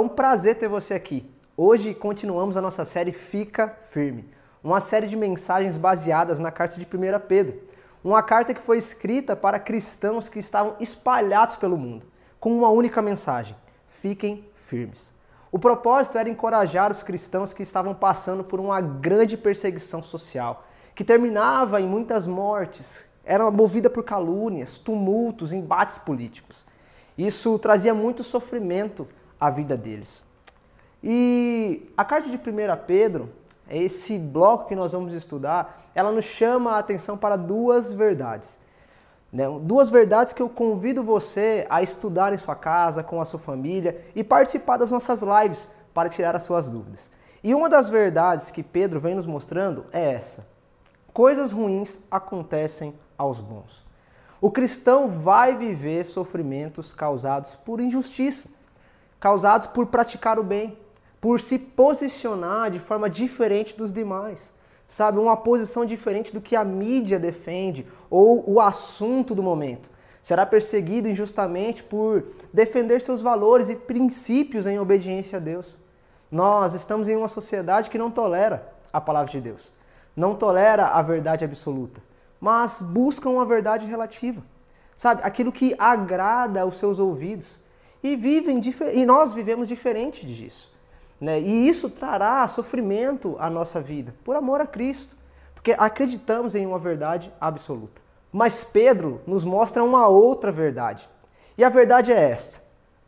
É um prazer ter você aqui. Hoje continuamos a nossa série Fica Firme, uma série de mensagens baseadas na carta de 1 Pedro, uma carta que foi escrita para cristãos que estavam espalhados pelo mundo, com uma única mensagem: fiquem firmes. O propósito era encorajar os cristãos que estavam passando por uma grande perseguição social, que terminava em muitas mortes, era movida por calúnias, tumultos, embates políticos. Isso trazia muito sofrimento à vida deles. E a carta de 1 Pedro, esse bloco que nós vamos estudar, ela nos chama a atenção para duas verdades. Né? Duas verdades que eu convido você a estudar em sua casa, com a sua família e participar das nossas lives para tirar as suas dúvidas. E uma das verdades que Pedro vem nos mostrando é essa: coisas ruins acontecem aos bons. O cristão vai viver sofrimentos causados por injustiça, causados por praticar o bem, por se posicionar de forma diferente dos demais. Sabe, uma posição diferente do que a mídia defende ou o assunto do momento. Será perseguido injustamente por defender seus valores e princípios em obediência a Deus. Nós estamos em uma sociedade que não tolera a palavra de Deus, não tolera a verdade absoluta mas buscam uma verdade relativa. Sabe? Aquilo que agrada aos seus ouvidos. E vivem e nós vivemos diferente disso. Né? E isso trará sofrimento à nossa vida, por amor a Cristo, porque acreditamos em uma verdade absoluta. Mas Pedro nos mostra uma outra verdade. E a verdade é esta: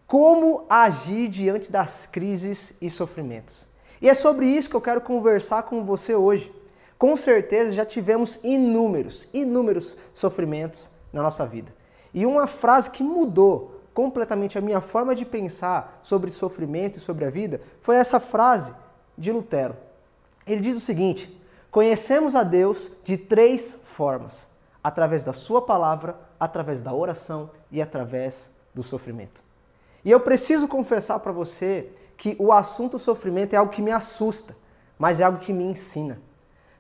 como agir diante das crises e sofrimentos. E é sobre isso que eu quero conversar com você hoje com certeza já tivemos inúmeros, inúmeros sofrimentos na nossa vida. E uma frase que mudou completamente a minha forma de pensar sobre sofrimento e sobre a vida foi essa frase de Lutero. Ele diz o seguinte: Conhecemos a Deus de três formas: através da Sua palavra, através da oração e através do sofrimento. E eu preciso confessar para você que o assunto sofrimento é algo que me assusta, mas é algo que me ensina.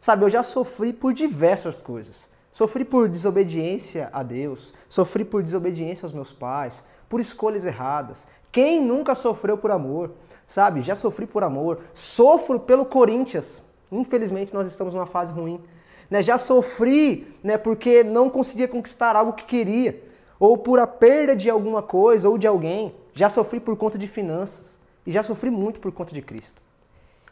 Sabe, eu já sofri por diversas coisas. Sofri por desobediência a Deus, sofri por desobediência aos meus pais, por escolhas erradas. Quem nunca sofreu por amor? Sabe, já sofri por amor, sofro pelo Corinthians. Infelizmente nós estamos numa fase ruim. Né? Já sofri né, porque não conseguia conquistar algo que queria, ou por a perda de alguma coisa ou de alguém. Já sofri por conta de finanças e já sofri muito por conta de Cristo.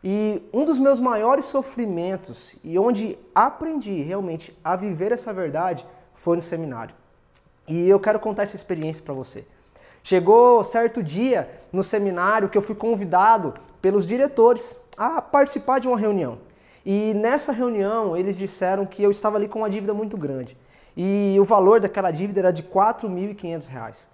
E um dos meus maiores sofrimentos e onde aprendi realmente a viver essa verdade foi no seminário. E eu quero contar essa experiência para você. Chegou certo dia no seminário que eu fui convidado pelos diretores a participar de uma reunião. E nessa reunião eles disseram que eu estava ali com uma dívida muito grande. E o valor daquela dívida era de R$ 4.500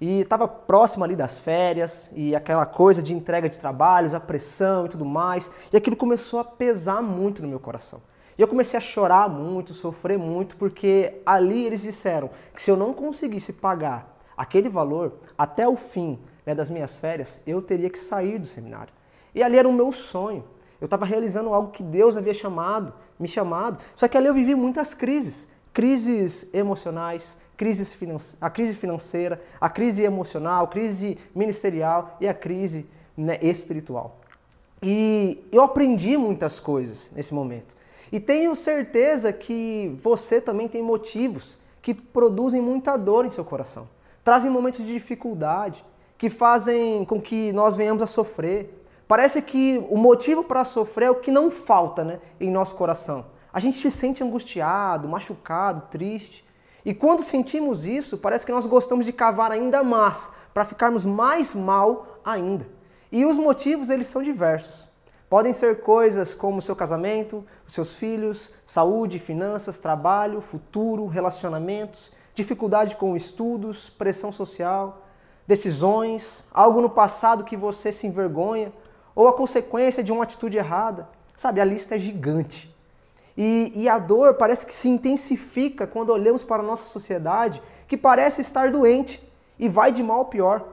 e estava próximo ali das férias e aquela coisa de entrega de trabalhos, a pressão e tudo mais, e aquilo começou a pesar muito no meu coração. E eu comecei a chorar muito, sofrer muito, porque ali eles disseram que se eu não conseguisse pagar aquele valor até o fim né, das minhas férias, eu teria que sair do seminário. E ali era o meu sonho. Eu estava realizando algo que Deus havia chamado, me chamado. Só que ali eu vivi muitas crises, crises emocionais, crises a crise financeira, a crise emocional, crise ministerial e a crise né, espiritual. E eu aprendi muitas coisas nesse momento. E tenho certeza que você também tem motivos que produzem muita dor em seu coração. Trazem momentos de dificuldade, que fazem com que nós venhamos a sofrer. Parece que o motivo para sofrer é o que não falta né, em nosso coração. A gente se sente angustiado, machucado, triste. E quando sentimos isso, parece que nós gostamos de cavar ainda mais, para ficarmos mais mal ainda. E os motivos, eles são diversos. Podem ser coisas como o seu casamento, os seus filhos, saúde, finanças, trabalho, futuro, relacionamentos, dificuldade com estudos, pressão social, decisões, algo no passado que você se envergonha, ou a consequência de uma atitude errada. Sabe, a lista é gigante. E, e, a dor parece que se intensifica quando olhamos para a nossa sociedade, que parece estar doente e vai de mal a pior.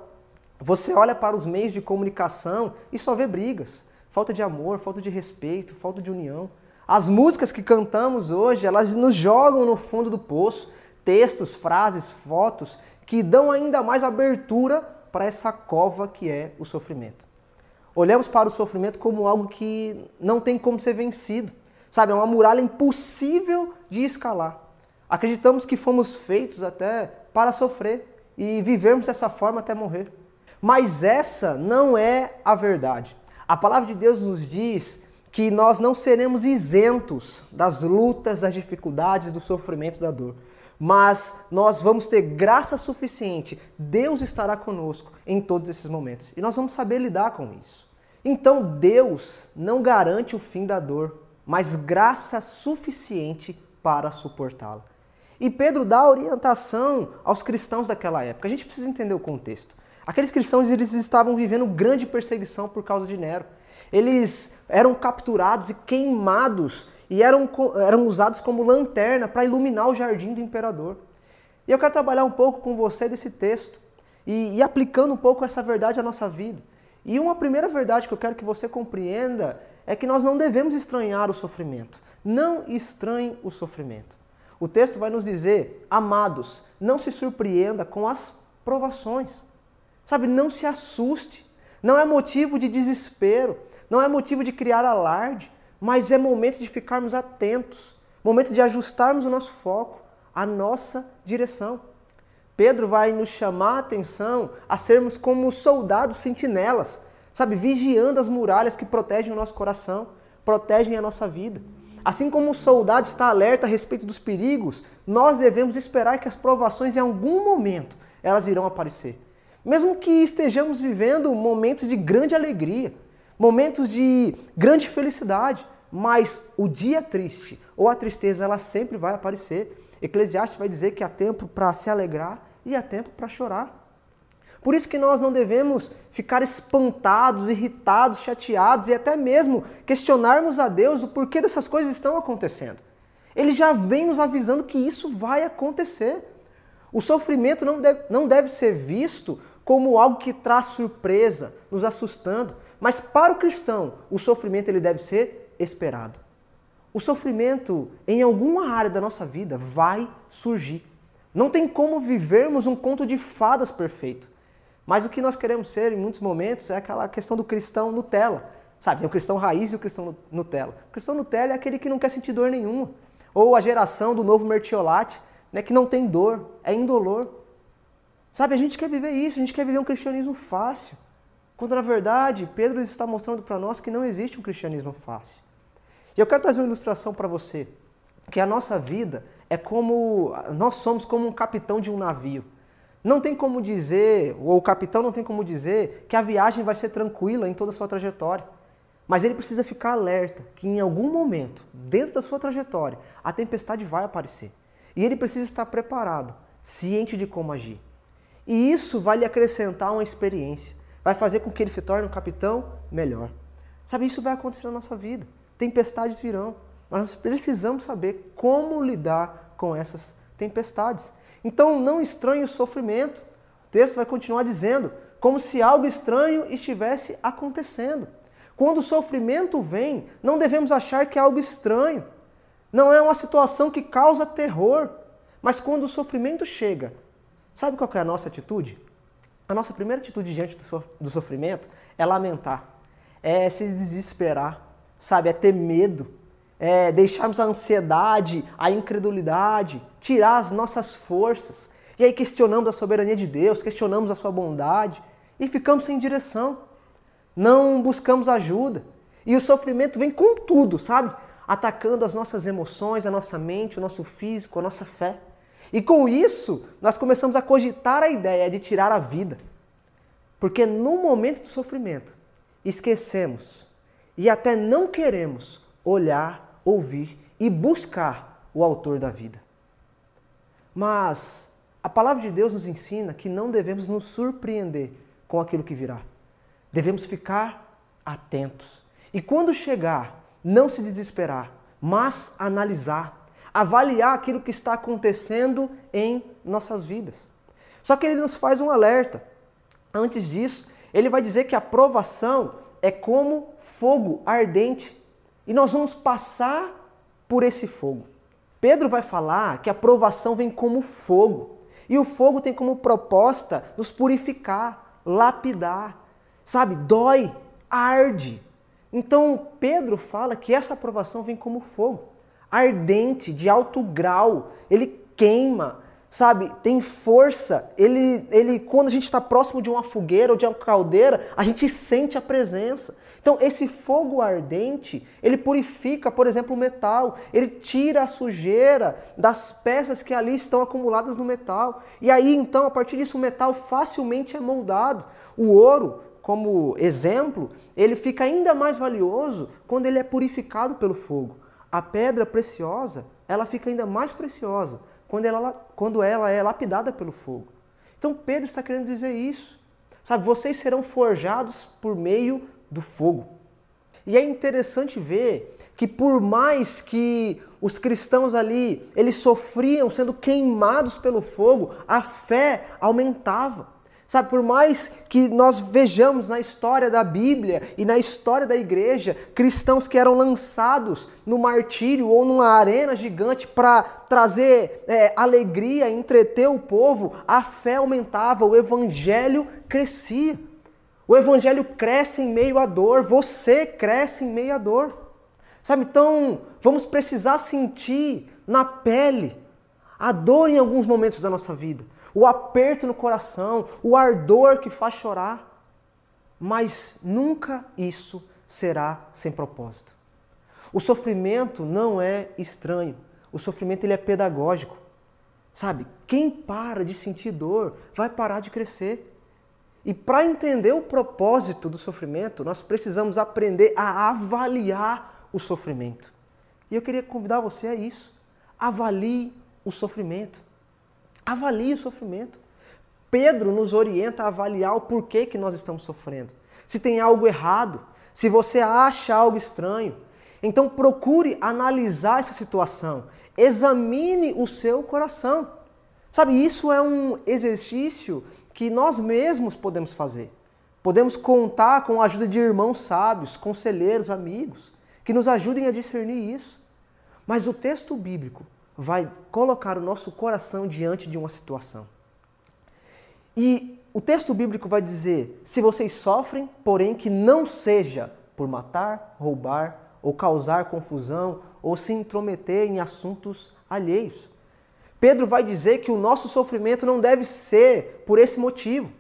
Você olha para os meios de comunicação e só vê brigas, falta de amor, falta de respeito, falta de união. As músicas que cantamos hoje, elas nos jogam no fundo do poço, textos, frases, fotos que dão ainda mais abertura para essa cova que é o sofrimento. Olhamos para o sofrimento como algo que não tem como ser vencido. Sabe, é uma muralha impossível de escalar. Acreditamos que fomos feitos até para sofrer e vivermos dessa forma até morrer. Mas essa não é a verdade. A palavra de Deus nos diz que nós não seremos isentos das lutas, das dificuldades, do sofrimento, da dor. Mas nós vamos ter graça suficiente. Deus estará conosco em todos esses momentos. E nós vamos saber lidar com isso. Então Deus não garante o fim da dor, mas graça suficiente para suportá-la. E Pedro dá orientação aos cristãos daquela época. A gente precisa entender o contexto. Aqueles cristãos eles estavam vivendo grande perseguição por causa de Nero. Eles eram capturados e queimados e eram, eram usados como lanterna para iluminar o jardim do imperador. E eu quero trabalhar um pouco com você desse texto e, e aplicando um pouco essa verdade à nossa vida. E uma primeira verdade que eu quero que você compreenda é que nós não devemos estranhar o sofrimento. Não estranhe o sofrimento. O texto vai nos dizer, amados, não se surpreenda com as provações. Sabe, não se assuste. Não é motivo de desespero, não é motivo de criar alarde, mas é momento de ficarmos atentos, momento de ajustarmos o nosso foco, a nossa direção. Pedro vai nos chamar a atenção a sermos como soldados sentinelas, sabe, vigiando as muralhas que protegem o nosso coração, protegem a nossa vida. Assim como o soldado está alerta a respeito dos perigos, nós devemos esperar que as provações em algum momento elas irão aparecer. Mesmo que estejamos vivendo momentos de grande alegria, momentos de grande felicidade, mas o dia triste ou a tristeza ela sempre vai aparecer. Eclesiastes vai dizer que há tempo para se alegrar e há tempo para chorar. Por isso que nós não devemos ficar espantados, irritados, chateados e até mesmo questionarmos a Deus o porquê dessas coisas estão acontecendo. Ele já vem nos avisando que isso vai acontecer. O sofrimento não deve, não deve ser visto como algo que traz surpresa, nos assustando, mas para o cristão, o sofrimento ele deve ser esperado. O sofrimento em alguma área da nossa vida vai surgir. Não tem como vivermos um conto de fadas perfeito. Mas o que nós queremos ser em muitos momentos é aquela questão do cristão Nutella. Sabe, tem o cristão raiz e o cristão Nutella. O cristão Nutella é aquele que não quer sentir dor nenhuma. Ou a geração do novo mertiolate, né, que não tem dor, é indolor. Sabe, a gente quer viver isso, a gente quer viver um cristianismo fácil. Quando na verdade, Pedro está mostrando para nós que não existe um cristianismo fácil. E eu quero trazer uma ilustração para você, que a nossa vida é como nós somos como um capitão de um navio. Não tem como dizer, ou o capitão não tem como dizer que a viagem vai ser tranquila em toda a sua trajetória. Mas ele precisa ficar alerta que em algum momento, dentro da sua trajetória, a tempestade vai aparecer. E ele precisa estar preparado, ciente de como agir. E isso vai lhe acrescentar uma experiência vai fazer com que ele se torne um capitão melhor. Sabe, isso vai acontecer na nossa vida. Tempestades virão, mas nós precisamos saber como lidar com essas tempestades. Então não estranhe o sofrimento. O texto vai continuar dizendo, como se algo estranho estivesse acontecendo. Quando o sofrimento vem, não devemos achar que é algo estranho. Não é uma situação que causa terror. Mas quando o sofrimento chega, sabe qual é a nossa atitude? A nossa primeira atitude diante do sofrimento é lamentar, é se desesperar, sabe? É ter medo, é deixarmos a ansiedade, a incredulidade, tirar as nossas forças. E aí questionamos a soberania de Deus, questionamos a sua bondade e ficamos sem direção. Não buscamos ajuda. E o sofrimento vem com tudo, sabe? Atacando as nossas emoções, a nossa mente, o nosso físico, a nossa fé. E com isso, nós começamos a cogitar a ideia de tirar a vida. Porque no momento do sofrimento, esquecemos e até não queremos olhar, ouvir e buscar o autor da vida. Mas a palavra de Deus nos ensina que não devemos nos surpreender com aquilo que virá. Devemos ficar atentos. E quando chegar, não se desesperar, mas analisar avaliar aquilo que está acontecendo em nossas vidas. Só que ele nos faz um alerta. Antes disso, ele vai dizer que a provação é como fogo ardente e nós vamos passar por esse fogo. Pedro vai falar que a provação vem como fogo e o fogo tem como proposta nos purificar, lapidar. Sabe, dói, arde. Então Pedro fala que essa aprovação vem como fogo, ardente, de alto grau, ele queima, sabe, tem força. Ele, ele quando a gente está próximo de uma fogueira ou de uma caldeira, a gente sente a presença. Então, esse fogo ardente, ele purifica, por exemplo, o metal, ele tira a sujeira das peças que ali estão acumuladas no metal. E aí, então, a partir disso, o metal facilmente é moldado. O ouro, como exemplo, ele fica ainda mais valioso quando ele é purificado pelo fogo. A pedra preciosa, ela fica ainda mais preciosa quando ela, quando ela é lapidada pelo fogo. Então Pedro está querendo dizer isso. Sabe, vocês serão forjados por meio do fogo. E é interessante ver que por mais que os cristãos ali, eles sofriam sendo queimados pelo fogo, a fé aumentava. Sabe, por mais que nós vejamos na história da Bíblia e na história da igreja cristãos que eram lançados no martírio ou numa arena gigante para trazer é, alegria, entreter o povo, a fé aumentava, o evangelho crescia. O evangelho cresce em meio à dor, você cresce em meio à dor. Sabe, então vamos precisar sentir na pele a dor em alguns momentos da nossa vida, o aperto no coração, o ardor que faz chorar. Mas nunca isso será sem propósito. O sofrimento não é estranho, o sofrimento ele é pedagógico. Sabe, quem para de sentir dor vai parar de crescer. E para entender o propósito do sofrimento, nós precisamos aprender a avaliar o sofrimento. E eu queria convidar você a isso. Avalie o sofrimento. Avalie o sofrimento. Pedro nos orienta a avaliar o porquê que nós estamos sofrendo. Se tem algo errado, se você acha algo estranho, então procure analisar essa situação. Examine o seu coração. Sabe, isso é um exercício que nós mesmos podemos fazer. Podemos contar com a ajuda de irmãos sábios, conselheiros, amigos, que nos ajudem a discernir isso. Mas o texto bíblico vai colocar o nosso coração diante de uma situação. E o texto bíblico vai dizer: se vocês sofrem, porém que não seja por matar, roubar ou causar confusão ou se intrometer em assuntos alheios. Pedro vai dizer que o nosso sofrimento não deve ser por esse motivo.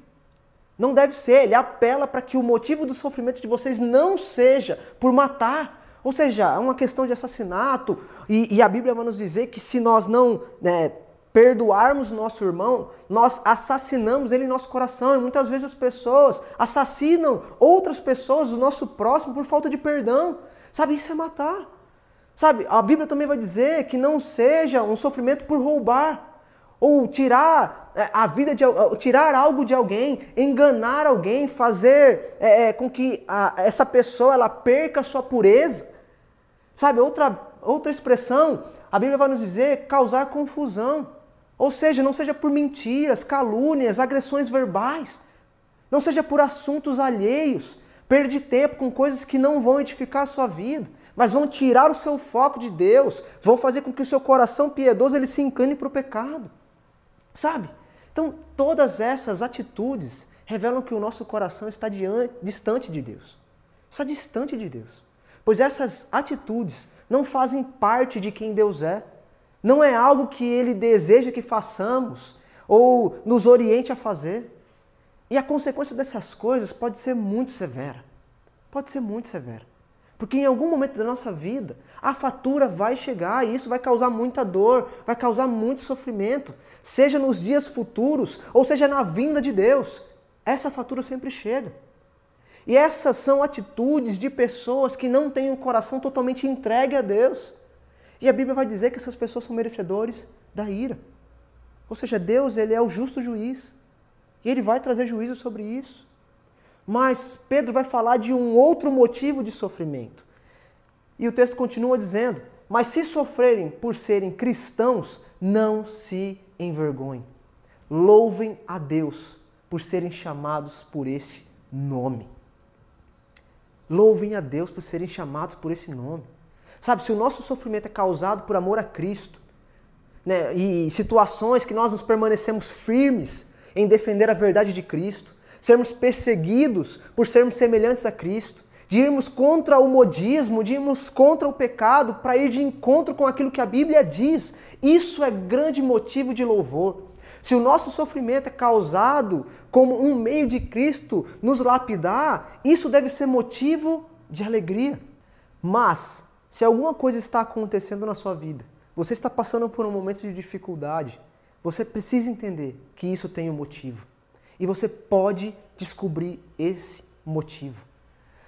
Não deve ser. Ele apela para que o motivo do sofrimento de vocês não seja por matar. Ou seja, é uma questão de assassinato. E, e a Bíblia vai nos dizer que se nós não né, perdoarmos nosso irmão, nós assassinamos ele em nosso coração. E muitas vezes as pessoas assassinam outras pessoas, o nosso próximo, por falta de perdão. Sabe, isso é matar. Sabe, a Bíblia também vai dizer que não seja um sofrimento por roubar ou tirar é, a vida de tirar algo de alguém, enganar alguém, fazer é, é, com que a, essa pessoa ela perca a sua pureza. Sabe, outra outra expressão, a Bíblia vai nos dizer causar confusão. Ou seja, não seja por mentiras, calúnias, agressões verbais. Não seja por assuntos alheios. Perde tempo com coisas que não vão edificar a sua vida mas vão tirar o seu foco de Deus, vão fazer com que o seu coração piedoso ele se encane para o pecado. Sabe? Então, todas essas atitudes revelam que o nosso coração está diante, distante de Deus. Está distante de Deus. Pois essas atitudes não fazem parte de quem Deus é. Não é algo que ele deseja que façamos ou nos oriente a fazer. E a consequência dessas coisas pode ser muito severa. Pode ser muito severa. Porque em algum momento da nossa vida, a fatura vai chegar e isso vai causar muita dor, vai causar muito sofrimento, seja nos dias futuros ou seja na vinda de Deus. Essa fatura sempre chega. E essas são atitudes de pessoas que não têm o coração totalmente entregue a Deus. E a Bíblia vai dizer que essas pessoas são merecedores da ira. Ou seja, Deus ele é o justo juiz. E ele vai trazer juízo sobre isso. Mas Pedro vai falar de um outro motivo de sofrimento. E o texto continua dizendo: Mas se sofrerem por serem cristãos, não se envergonhem. Louvem a Deus por serem chamados por este nome. Louvem a Deus por serem chamados por esse nome. Sabe, se o nosso sofrimento é causado por amor a Cristo, né, e situações que nós nos permanecemos firmes em defender a verdade de Cristo, sermos perseguidos por sermos semelhantes a Cristo, de irmos contra o modismo, de irmos contra o pecado, para ir de encontro com aquilo que a Bíblia diz. Isso é grande motivo de louvor. Se o nosso sofrimento é causado como um meio de Cristo nos lapidar, isso deve ser motivo de alegria. Mas, se alguma coisa está acontecendo na sua vida, você está passando por um momento de dificuldade, você precisa entender que isso tem um motivo. E você pode descobrir esse motivo.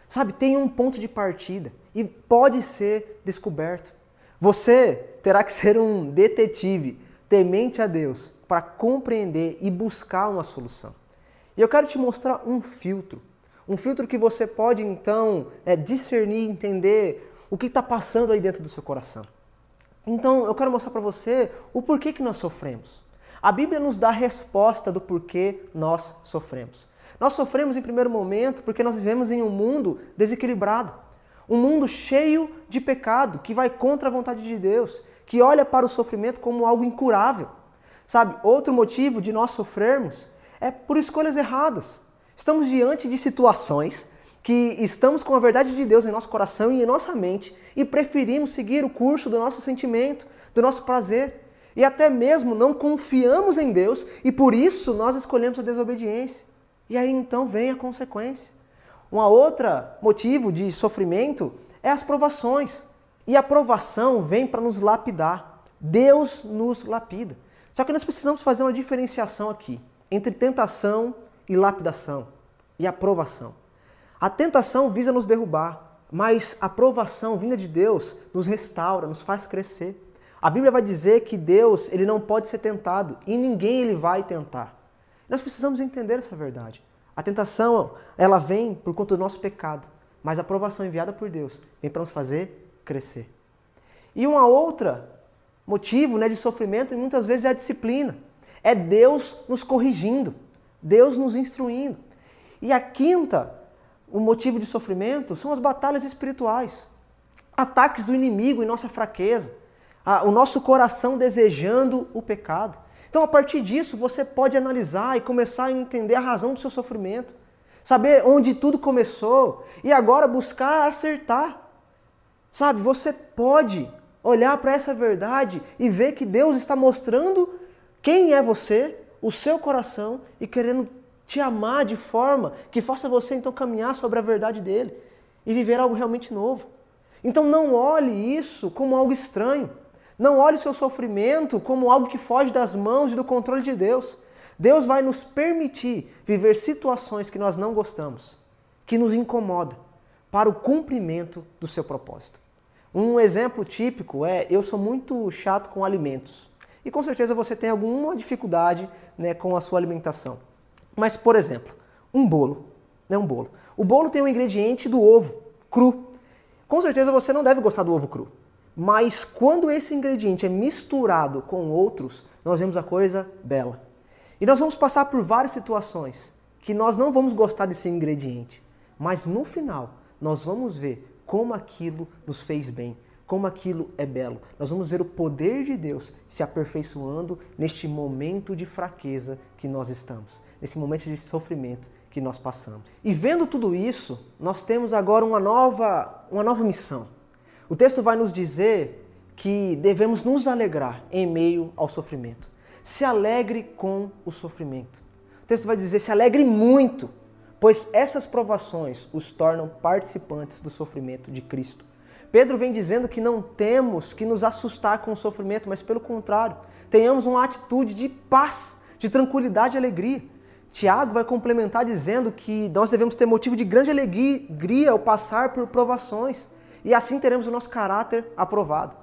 Sabe, tem um ponto de partida e pode ser descoberto. Você terá que ser um detetive temente a Deus para compreender e buscar uma solução. E eu quero te mostrar um filtro. Um filtro que você pode então é, discernir, entender o que está passando aí dentro do seu coração. Então eu quero mostrar para você o porquê que nós sofremos. A Bíblia nos dá a resposta do porquê nós sofremos. Nós sofremos em primeiro momento porque nós vivemos em um mundo desequilibrado, um mundo cheio de pecado, que vai contra a vontade de Deus, que olha para o sofrimento como algo incurável. Sabe, outro motivo de nós sofrermos é por escolhas erradas. Estamos diante de situações que estamos com a verdade de Deus em nosso coração e em nossa mente e preferimos seguir o curso do nosso sentimento, do nosso prazer. E até mesmo não confiamos em Deus e por isso nós escolhemos a desobediência. E aí então vem a consequência. Uma outra motivo de sofrimento é as provações. E a provação vem para nos lapidar. Deus nos lapida. Só que nós precisamos fazer uma diferenciação aqui entre tentação e lapidação e aprovação. A tentação visa nos derrubar, mas a provação vinda de Deus nos restaura, nos faz crescer. A Bíblia vai dizer que Deus ele não pode ser tentado e ninguém ele vai tentar. Nós precisamos entender essa verdade. A tentação, ela vem por conta do nosso pecado, mas a aprovação enviada por Deus vem para nos fazer crescer. E uma outra motivo né, de sofrimento muitas vezes é a disciplina. É Deus nos corrigindo, Deus nos instruindo. E a quinta, o motivo de sofrimento, são as batalhas espirituais. Ataques do inimigo em nossa fraqueza, o nosso coração desejando o pecado. Então, a partir disso, você pode analisar e começar a entender a razão do seu sofrimento, saber onde tudo começou e agora buscar acertar. Sabe, você pode olhar para essa verdade e ver que Deus está mostrando quem é você, o seu coração e querendo te amar de forma que faça você então caminhar sobre a verdade dele e viver algo realmente novo. Então não olhe isso como algo estranho. Não olhe o seu sofrimento como algo que foge das mãos e do controle de Deus. Deus vai nos permitir viver situações que nós não gostamos, que nos incomoda, para o cumprimento do seu propósito. Um exemplo típico é eu sou muito chato com alimentos. E com certeza você tem alguma dificuldade né, com a sua alimentação. Mas, por exemplo, um bolo. Né, um bolo. O bolo tem um ingrediente do ovo, cru. Com certeza você não deve gostar do ovo cru. Mas quando esse ingrediente é misturado com outros, nós vemos a coisa bela. E nós vamos passar por várias situações que nós não vamos gostar desse ingrediente, mas no final nós vamos ver como aquilo nos fez bem, como aquilo é belo. Nós vamos ver o poder de Deus se aperfeiçoando neste momento de fraqueza que nós estamos, nesse momento de sofrimento que nós passamos. E vendo tudo isso, nós temos agora uma nova, uma nova missão. O texto vai nos dizer que devemos nos alegrar em meio ao sofrimento. Se alegre com o sofrimento. O texto vai dizer: se alegre muito, pois essas provações os tornam participantes do sofrimento de Cristo. Pedro vem dizendo que não temos que nos assustar com o sofrimento, mas pelo contrário, tenhamos uma atitude de paz, de tranquilidade e alegria. Tiago vai complementar dizendo que nós devemos ter motivo de grande alegria ao passar por provações e assim teremos o nosso caráter aprovado.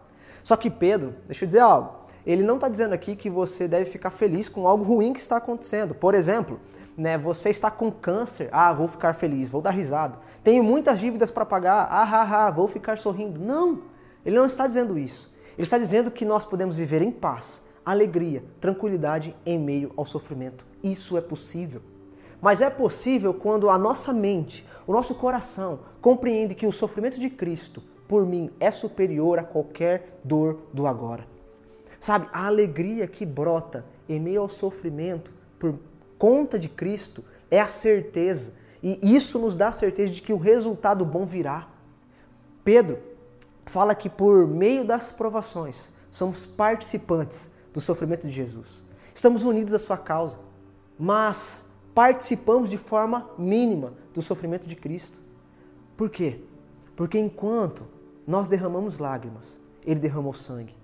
Só que Pedro, deixa eu dizer algo, ele não está dizendo aqui que você deve ficar feliz com algo ruim que está acontecendo. Por exemplo, né, você está com câncer, ah, vou ficar feliz, vou dar risada. Tenho muitas dívidas para pagar, ah, ah, ah, vou ficar sorrindo. Não, ele não está dizendo isso. Ele está dizendo que nós podemos viver em paz, alegria, tranquilidade em meio ao sofrimento. Isso é possível. Mas é possível quando a nossa mente, o nosso coração compreende que o sofrimento de Cristo por mim é superior a qualquer dor do agora. Sabe, a alegria que brota em meio ao sofrimento por conta de Cristo é a certeza. E isso nos dá a certeza de que o resultado bom virá. Pedro fala que por meio das provações somos participantes do sofrimento de Jesus. Estamos unidos à sua causa, mas participamos de forma mínima do sofrimento de Cristo. Por quê? Porque enquanto nós derramamos lágrimas, ele derramou sangue.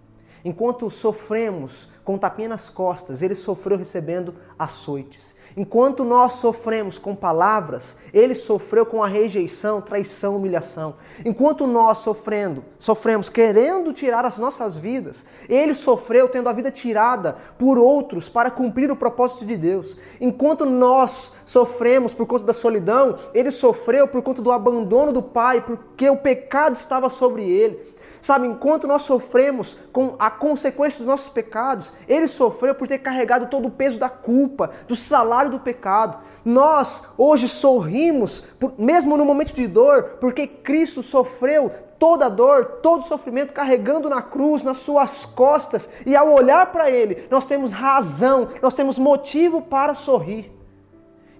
Enquanto sofremos com tapinha nas costas, ele sofreu recebendo açoites. Enquanto nós sofremos com palavras, ele sofreu com a rejeição, traição, humilhação. Enquanto nós sofrendo, sofremos querendo tirar as nossas vidas, ele sofreu tendo a vida tirada por outros para cumprir o propósito de Deus. Enquanto nós sofremos por conta da solidão, ele sofreu por conta do abandono do Pai, porque o pecado estava sobre ele. Sabe, enquanto nós sofremos com a consequência dos nossos pecados, ele sofreu por ter carregado todo o peso da culpa, do salário do pecado. Nós hoje sorrimos, mesmo no momento de dor, porque Cristo sofreu toda a dor, todo o sofrimento carregando na cruz, nas suas costas, e ao olhar para ele, nós temos razão, nós temos motivo para sorrir.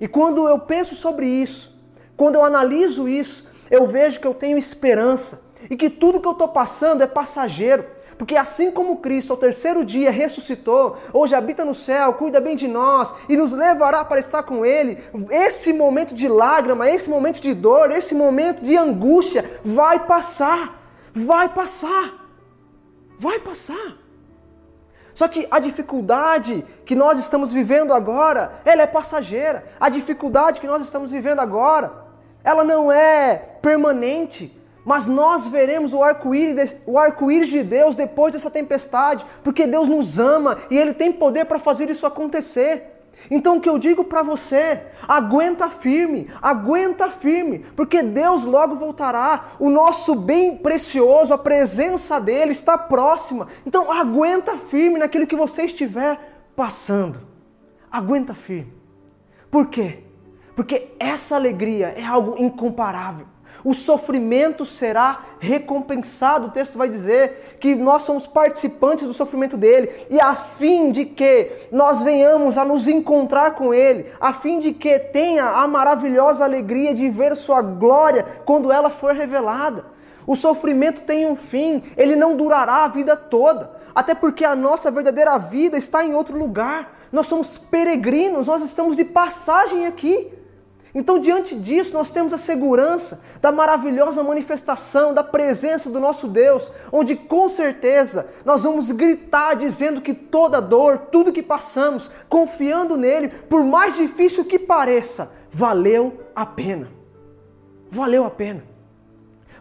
E quando eu penso sobre isso, quando eu analiso isso, eu vejo que eu tenho esperança e que tudo que eu estou passando é passageiro. Porque assim como Cristo ao terceiro dia ressuscitou, hoje habita no céu, cuida bem de nós e nos levará para estar com Ele, esse momento de lágrima, esse momento de dor, esse momento de angústia vai passar. Vai passar. Vai passar. Só que a dificuldade que nós estamos vivendo agora, ela é passageira. A dificuldade que nós estamos vivendo agora, ela não é permanente. Mas nós veremos o arco-íris arco de Deus depois dessa tempestade, porque Deus nos ama e Ele tem poder para fazer isso acontecer. Então o que eu digo para você, aguenta firme, aguenta firme, porque Deus logo voltará. O nosso bem precioso, a presença dele está próxima. Então aguenta firme naquilo que você estiver passando. Aguenta firme. Por quê? Porque essa alegria é algo incomparável o sofrimento será recompensado. O texto vai dizer que nós somos participantes do sofrimento dele, e a fim de que nós venhamos a nos encontrar com ele, a fim de que tenha a maravilhosa alegria de ver sua glória quando ela for revelada. O sofrimento tem um fim, ele não durará a vida toda, até porque a nossa verdadeira vida está em outro lugar. Nós somos peregrinos, nós estamos de passagem aqui. Então, diante disso, nós temos a segurança da maravilhosa manifestação da presença do nosso Deus, onde com certeza nós vamos gritar dizendo que toda dor, tudo que passamos, confiando nele, por mais difícil que pareça, valeu a pena. Valeu a pena.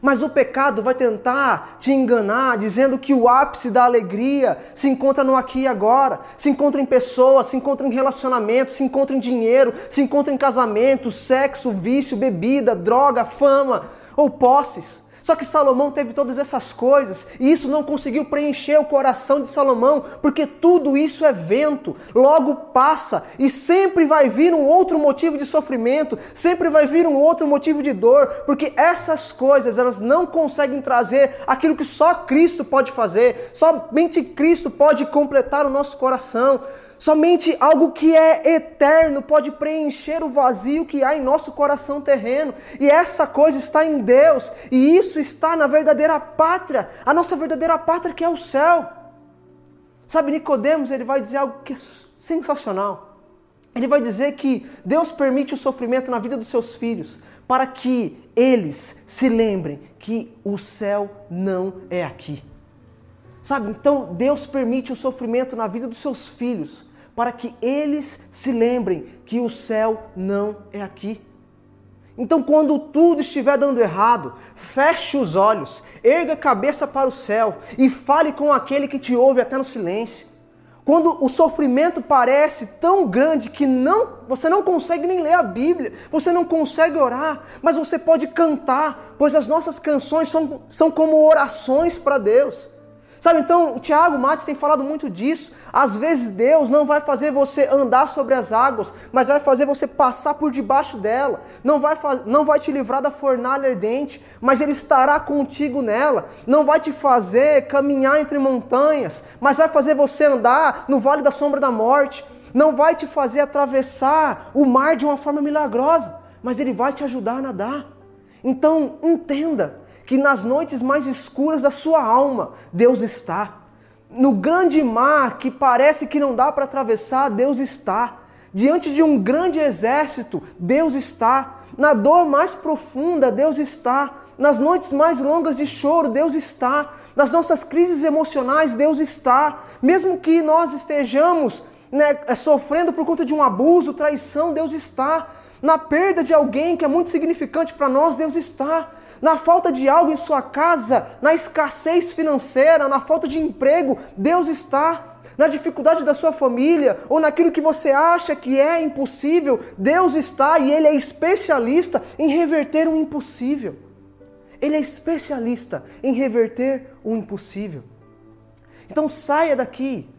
Mas o pecado vai tentar te enganar, dizendo que o ápice da alegria se encontra no aqui e agora, se encontra em pessoas, se encontra em relacionamentos, se encontra em dinheiro, se encontra em casamento, sexo, vício, bebida, droga, fama ou posses. Só que Salomão teve todas essas coisas e isso não conseguiu preencher o coração de Salomão, porque tudo isso é vento, logo passa e sempre vai vir um outro motivo de sofrimento, sempre vai vir um outro motivo de dor, porque essas coisas elas não conseguem trazer aquilo que só Cristo pode fazer, somente Cristo pode completar o nosso coração. Somente algo que é eterno pode preencher o vazio que há em nosso coração terreno. E essa coisa está em Deus. E isso está na verdadeira pátria, a nossa verdadeira pátria que é o céu. Sabe, Nicodemos, ele vai dizer algo que é sensacional. Ele vai dizer que Deus permite o sofrimento na vida dos seus filhos para que eles se lembrem que o céu não é aqui. Sabe, então Deus permite o sofrimento na vida dos seus filhos para que eles se lembrem que o céu não é aqui. Então, quando tudo estiver dando errado, feche os olhos, erga a cabeça para o céu e fale com aquele que te ouve até no silêncio. Quando o sofrimento parece tão grande que não, você não consegue nem ler a Bíblia, você não consegue orar, mas você pode cantar, pois as nossas canções são, são como orações para Deus. Sabe, então o Tiago Matos tem falado muito disso. Às vezes Deus não vai fazer você andar sobre as águas, mas vai fazer você passar por debaixo dela. Não vai, não vai te livrar da fornalha ardente, mas Ele estará contigo nela. Não vai te fazer caminhar entre montanhas, mas vai fazer você andar no vale da sombra da morte. não vai te fazer atravessar o mar de uma forma milagrosa, mas ele vai te ajudar a nadar. Então, entenda que nas noites mais escuras da sua alma, Deus está. No grande mar que parece que não dá para atravessar, Deus está. Diante de um grande exército, Deus está. Na dor mais profunda, Deus está. Nas noites mais longas de choro, Deus está. Nas nossas crises emocionais, Deus está. Mesmo que nós estejamos né, sofrendo por conta de um abuso, traição, Deus está. Na perda de alguém que é muito significante para nós, Deus está. Na falta de algo em sua casa, na escassez financeira, na falta de emprego, Deus está na dificuldade da sua família ou naquilo que você acha que é impossível, Deus está e Ele é especialista em reverter o impossível. Ele é especialista em reverter o impossível. Então saia daqui,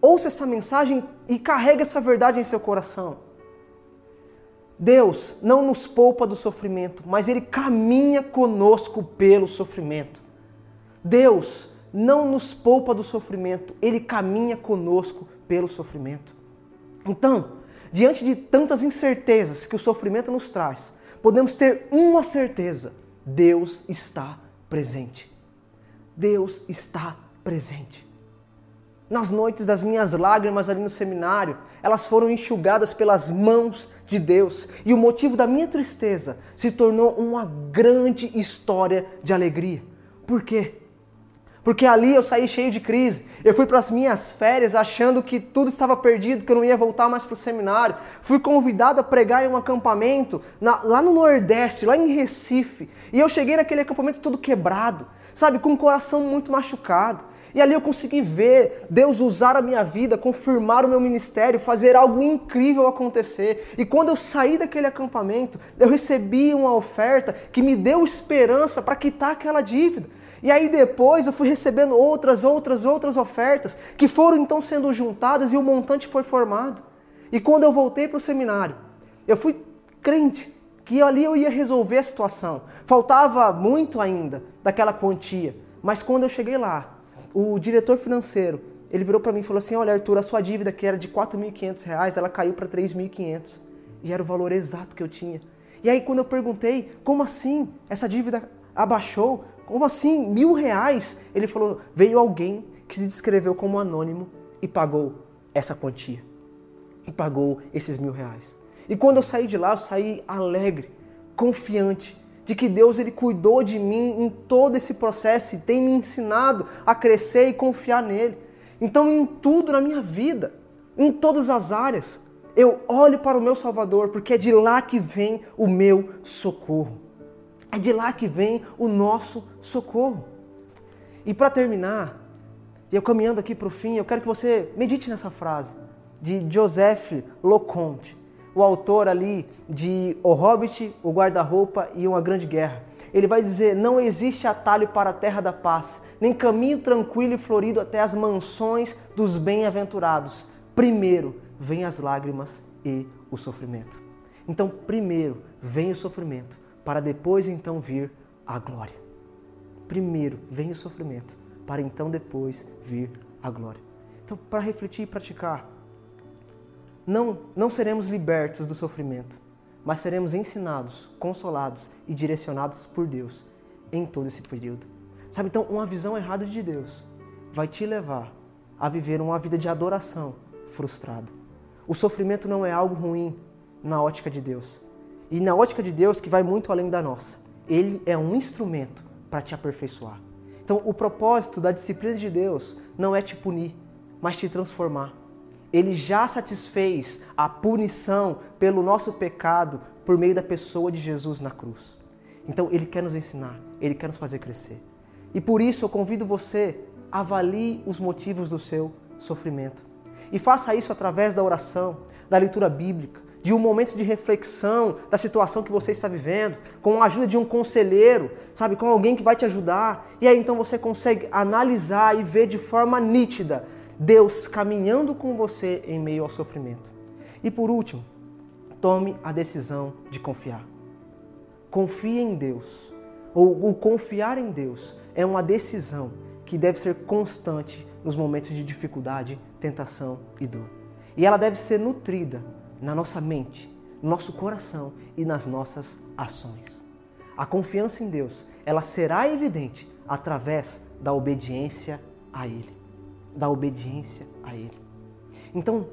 ouça essa mensagem e carregue essa verdade em seu coração. Deus não nos poupa do sofrimento, mas Ele caminha conosco pelo sofrimento. Deus não nos poupa do sofrimento, ele caminha conosco pelo sofrimento. Então, diante de tantas incertezas que o sofrimento nos traz, podemos ter uma certeza: Deus está presente. Deus está presente. Nas noites das minhas lágrimas ali no seminário, elas foram enxugadas pelas mãos de Deus, e o motivo da minha tristeza se tornou uma grande história de alegria. Por quê? Porque ali eu saí cheio de crise. Eu fui para as minhas férias achando que tudo estava perdido, que eu não ia voltar mais para o seminário. Fui convidado a pregar em um acampamento na, lá no Nordeste, lá em Recife. E eu cheguei naquele acampamento todo quebrado, sabe, com o coração muito machucado. E ali eu consegui ver Deus usar a minha vida, confirmar o meu ministério, fazer algo incrível acontecer. E quando eu saí daquele acampamento, eu recebi uma oferta que me deu esperança para quitar aquela dívida. E aí depois eu fui recebendo outras, outras, outras ofertas que foram então sendo juntadas e o montante foi formado. E quando eu voltei para o seminário, eu fui crente que ali eu ia resolver a situação. Faltava muito ainda daquela quantia, mas quando eu cheguei lá, o diretor financeiro, ele virou para mim e falou assim: "Olha, Arthur, a sua dívida que era de R$ 4.500, ela caiu para R$ 3.500". E era o valor exato que eu tinha. E aí quando eu perguntei: "Como assim? Essa dívida abaixou?" Como assim? Mil reais? Ele falou: veio alguém que se descreveu como anônimo e pagou essa quantia. E pagou esses mil reais. E quando eu saí de lá, eu saí alegre, confiante de que Deus ele cuidou de mim em todo esse processo e tem me ensinado a crescer e confiar nele. Então, em tudo na minha vida, em todas as áreas, eu olho para o meu Salvador, porque é de lá que vem o meu socorro. É de lá que vem o nosso socorro. E para terminar, eu caminhando aqui para o fim, eu quero que você medite nessa frase de Joseph Loconte, o autor ali de O Hobbit, O Guarda-Roupa e Uma Grande Guerra. Ele vai dizer: Não existe atalho para a terra da paz, nem caminho tranquilo e florido até as mansões dos bem-aventurados. Primeiro vem as lágrimas e o sofrimento. Então, primeiro vem o sofrimento para depois então vir a glória. Primeiro vem o sofrimento, para então depois vir a glória. Então, para refletir e praticar, não, não seremos libertos do sofrimento, mas seremos ensinados, consolados e direcionados por Deus em todo esse período. Sabe, então, uma visão errada de Deus vai te levar a viver uma vida de adoração frustrada. O sofrimento não é algo ruim na ótica de Deus, e na ótica de Deus, que vai muito além da nossa, ele é um instrumento para te aperfeiçoar. Então, o propósito da disciplina de Deus não é te punir, mas te transformar. Ele já satisfez a punição pelo nosso pecado por meio da pessoa de Jesus na cruz. Então, ele quer nos ensinar, ele quer nos fazer crescer. E por isso eu convido você, avalie os motivos do seu sofrimento. E faça isso através da oração, da leitura bíblica, de um momento de reflexão da situação que você está vivendo, com a ajuda de um conselheiro, sabe, com alguém que vai te ajudar. E aí então você consegue analisar e ver de forma nítida Deus caminhando com você em meio ao sofrimento. E por último, tome a decisão de confiar. Confie em Deus. Ou o confiar em Deus é uma decisão que deve ser constante nos momentos de dificuldade, tentação e dor. E ela deve ser nutrida na nossa mente, no nosso coração e nas nossas ações. A confiança em Deus, ela será evidente através da obediência a Ele. Da obediência a Ele. Então,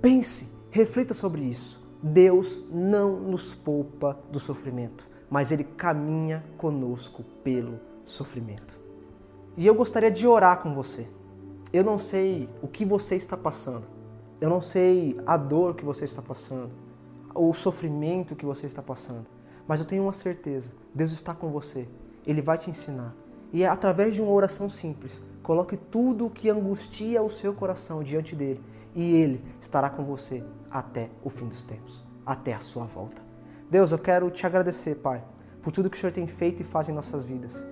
pense, reflita sobre isso. Deus não nos poupa do sofrimento, mas Ele caminha conosco pelo sofrimento. E eu gostaria de orar com você. Eu não sei o que você está passando, eu não sei a dor que você está passando, o sofrimento que você está passando, mas eu tenho uma certeza: Deus está com você, Ele vai te ensinar. E é através de uma oração simples, coloque tudo o que angustia o seu coração diante dele e ele estará com você até o fim dos tempos, até a sua volta. Deus, eu quero te agradecer, Pai, por tudo que o Senhor tem feito e faz em nossas vidas.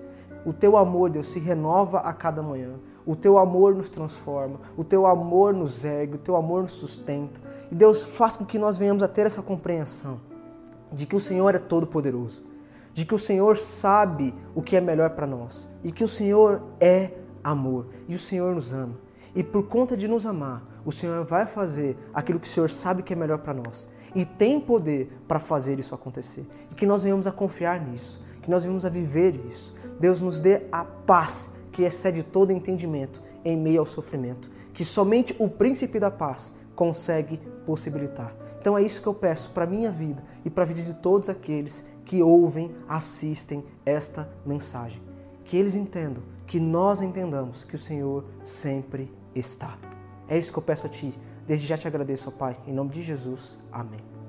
O teu amor, Deus, se renova a cada manhã. O teu amor nos transforma, o teu amor nos ergue, o teu amor nos sustenta. E Deus faz com que nós venhamos a ter essa compreensão de que o Senhor é todo poderoso, de que o Senhor sabe o que é melhor para nós e que o Senhor é amor e o Senhor nos ama. E por conta de nos amar, o Senhor vai fazer aquilo que o Senhor sabe que é melhor para nós e tem poder para fazer isso acontecer. E que nós venhamos a confiar nisso, que nós venhamos a viver isso. Deus nos dê a paz que excede todo entendimento em meio ao sofrimento, que somente o príncipe da paz consegue possibilitar. Então é isso que eu peço para minha vida e para a vida de todos aqueles que ouvem, assistem esta mensagem. Que eles entendam, que nós entendamos que o Senhor sempre está. É isso que eu peço a Ti. Desde já te agradeço, ó Pai. Em nome de Jesus. Amém.